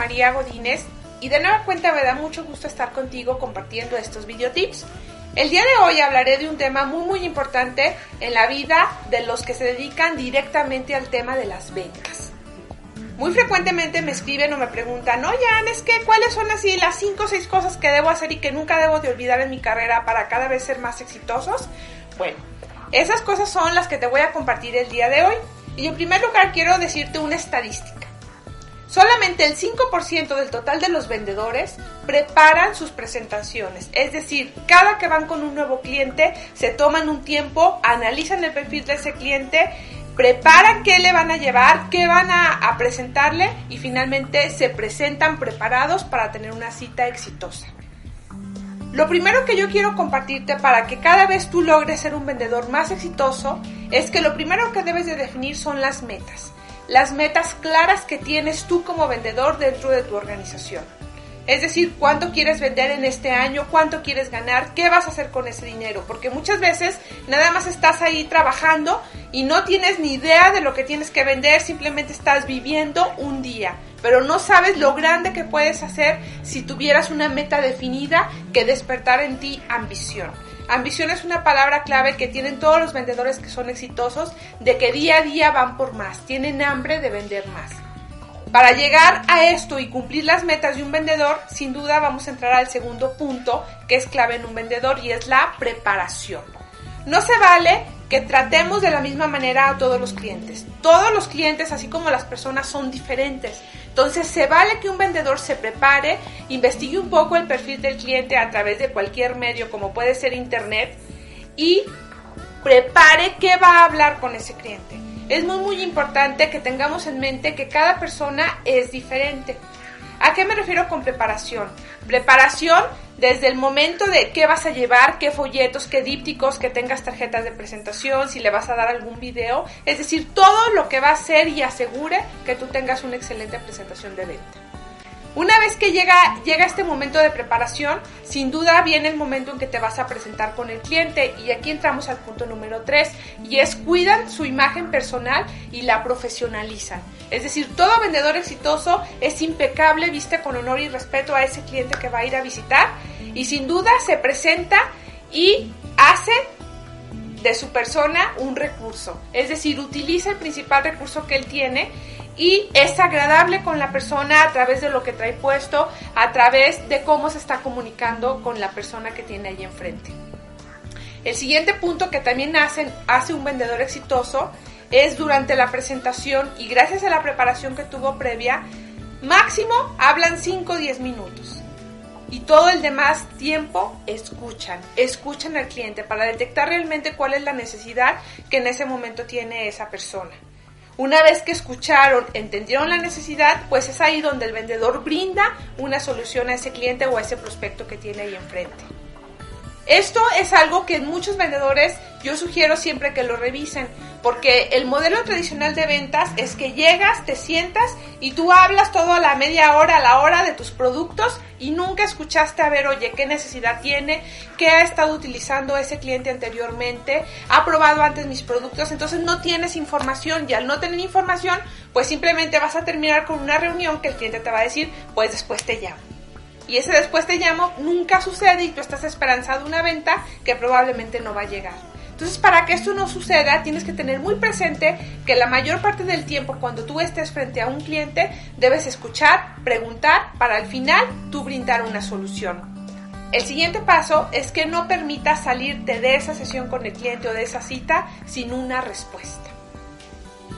María Godínez y de nueva cuenta me da mucho gusto estar contigo compartiendo estos videotips. El día de hoy hablaré de un tema muy muy importante en la vida de los que se dedican directamente al tema de las ventas. Muy frecuentemente me escriben o me preguntan, oye, es que cuáles son así las 5 o 6 cosas que debo hacer y que nunca debo de olvidar en mi carrera para cada vez ser más exitosos. Bueno, esas cosas son las que te voy a compartir el día de hoy. Y en primer lugar quiero decirte una estadística. Solamente el 5% del total de los vendedores preparan sus presentaciones. Es decir, cada que van con un nuevo cliente, se toman un tiempo, analizan el perfil de ese cliente, preparan qué le van a llevar, qué van a, a presentarle y finalmente se presentan preparados para tener una cita exitosa. Lo primero que yo quiero compartirte para que cada vez tú logres ser un vendedor más exitoso es que lo primero que debes de definir son las metas las metas claras que tienes tú como vendedor dentro de tu organización. Es decir, cuánto quieres vender en este año, cuánto quieres ganar, qué vas a hacer con ese dinero. Porque muchas veces nada más estás ahí trabajando y no tienes ni idea de lo que tienes que vender, simplemente estás viviendo un día. Pero no sabes lo grande que puedes hacer si tuvieras una meta definida que despertar en ti ambición. Ambición es una palabra clave que tienen todos los vendedores que son exitosos, de que día a día van por más, tienen hambre de vender más. Para llegar a esto y cumplir las metas de un vendedor, sin duda vamos a entrar al segundo punto que es clave en un vendedor y es la preparación. No se vale que tratemos de la misma manera a todos los clientes. Todos los clientes, así como las personas, son diferentes. Entonces se vale que un vendedor se prepare, investigue un poco el perfil del cliente a través de cualquier medio como puede ser internet y prepare qué va a hablar con ese cliente. Es muy muy importante que tengamos en mente que cada persona es diferente. ¿A qué me refiero con preparación? Preparación desde el momento de qué vas a llevar, qué folletos, qué dípticos, que tengas tarjetas de presentación, si le vas a dar algún video, es decir, todo lo que va a hacer y asegure que tú tengas una excelente presentación de venta. Una vez que llega, llega este momento de preparación, sin duda viene el momento en que te vas a presentar con el cliente y aquí entramos al punto número 3 y es cuidan su imagen personal y la profesionalizan. Es decir, todo vendedor exitoso es impecable, viste con honor y respeto a ese cliente que va a ir a visitar y sin duda se presenta y hace de su persona un recurso. Es decir, utiliza el principal recurso que él tiene y es agradable con la persona a través de lo que trae puesto, a través de cómo se está comunicando con la persona que tiene ahí enfrente. El siguiente punto que también hace, hace un vendedor exitoso es durante la presentación y gracias a la preparación que tuvo previa, máximo hablan 5 o 10 minutos. Y todo el demás tiempo escuchan, escuchan al cliente para detectar realmente cuál es la necesidad que en ese momento tiene esa persona. Una vez que escucharon, entendieron la necesidad, pues es ahí donde el vendedor brinda una solución a ese cliente o a ese prospecto que tiene ahí enfrente. Esto es algo que muchos vendedores yo sugiero siempre que lo revisen, porque el modelo tradicional de ventas es que llegas, te sientas y tú hablas todo a la media hora, a la hora de tus productos y nunca escuchaste a ver, oye, qué necesidad tiene, qué ha estado utilizando ese cliente anteriormente, ha probado antes mis productos, entonces no tienes información y al no tener información, pues simplemente vas a terminar con una reunión que el cliente te va a decir, pues después te llamo y ese después te llamo nunca sucede y tú estás esperanzado una venta que probablemente no va a llegar. Entonces, para que esto no suceda, tienes que tener muy presente que la mayor parte del tiempo cuando tú estés frente a un cliente, debes escuchar, preguntar, para al final tú brindar una solución. El siguiente paso es que no permitas salirte de esa sesión con el cliente o de esa cita sin una respuesta.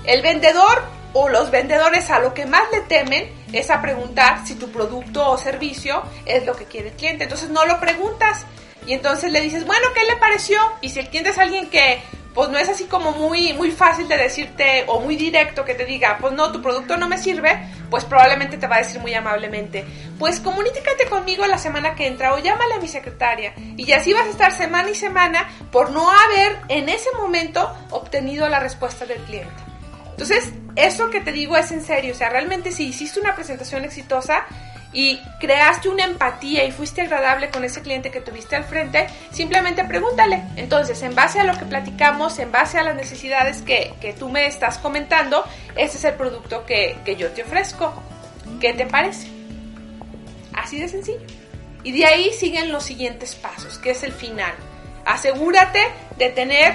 El vendedor o los vendedores a lo que más le temen es a preguntar si tu producto o servicio es lo que quiere el cliente. Entonces no lo preguntas, y entonces le dices, bueno, ¿qué le pareció? Y si el cliente es alguien que pues no es así como muy, muy fácil de decirte o muy directo que te diga, pues no, tu producto no me sirve, pues probablemente te va a decir muy amablemente, pues comunícate conmigo la semana que entra o llámale a mi secretaria. Y así vas a estar semana y semana por no haber en ese momento obtenido la respuesta del cliente. Entonces, eso que te digo es en serio, o sea, realmente si hiciste una presentación exitosa, y creaste una empatía y fuiste agradable con ese cliente que tuviste al frente, simplemente pregúntale. Entonces, en base a lo que platicamos, en base a las necesidades que, que tú me estás comentando, ese es el producto que, que yo te ofrezco. ¿Qué te parece? Así de sencillo. Y de ahí siguen los siguientes pasos, que es el final. Asegúrate de tener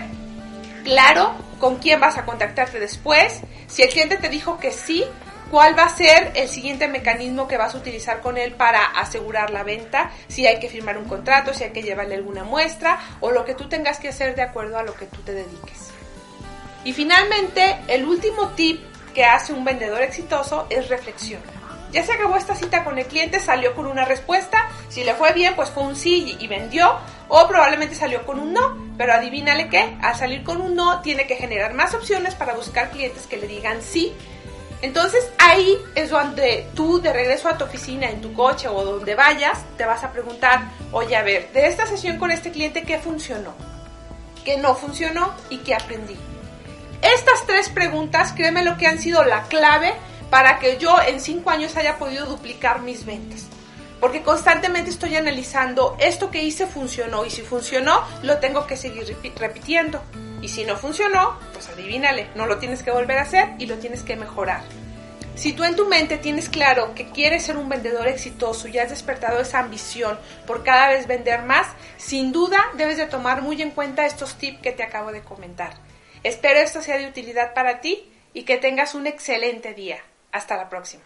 claro con quién vas a contactarte después. Si el cliente te dijo que sí, cuál va a ser el siguiente mecanismo que vas a utilizar con él para asegurar la venta, si hay que firmar un contrato, si hay que llevarle alguna muestra o lo que tú tengas que hacer de acuerdo a lo que tú te dediques. Y finalmente, el último tip que hace un vendedor exitoso es reflexión. Ya se acabó esta cita con el cliente, salió con una respuesta, si le fue bien, pues fue un sí y vendió, o probablemente salió con un no, pero adivínale qué, al salir con un no tiene que generar más opciones para buscar clientes que le digan sí entonces ahí es donde tú de regreso a tu oficina, en tu coche o donde vayas, te vas a preguntar, oye, a ver, de esta sesión con este cliente, ¿qué funcionó? ¿Qué no funcionó? ¿Y qué aprendí? Estas tres preguntas, créeme lo que han sido la clave para que yo en cinco años haya podido duplicar mis ventas. Porque constantemente estoy analizando, esto que hice funcionó y si funcionó, lo tengo que seguir repitiendo. Y si no funcionó, pues adivínale, no lo tienes que volver a hacer y lo tienes que mejorar. Si tú en tu mente tienes claro que quieres ser un vendedor exitoso y has despertado esa ambición por cada vez vender más, sin duda debes de tomar muy en cuenta estos tips que te acabo de comentar. Espero esto sea de utilidad para ti y que tengas un excelente día. Hasta la próxima.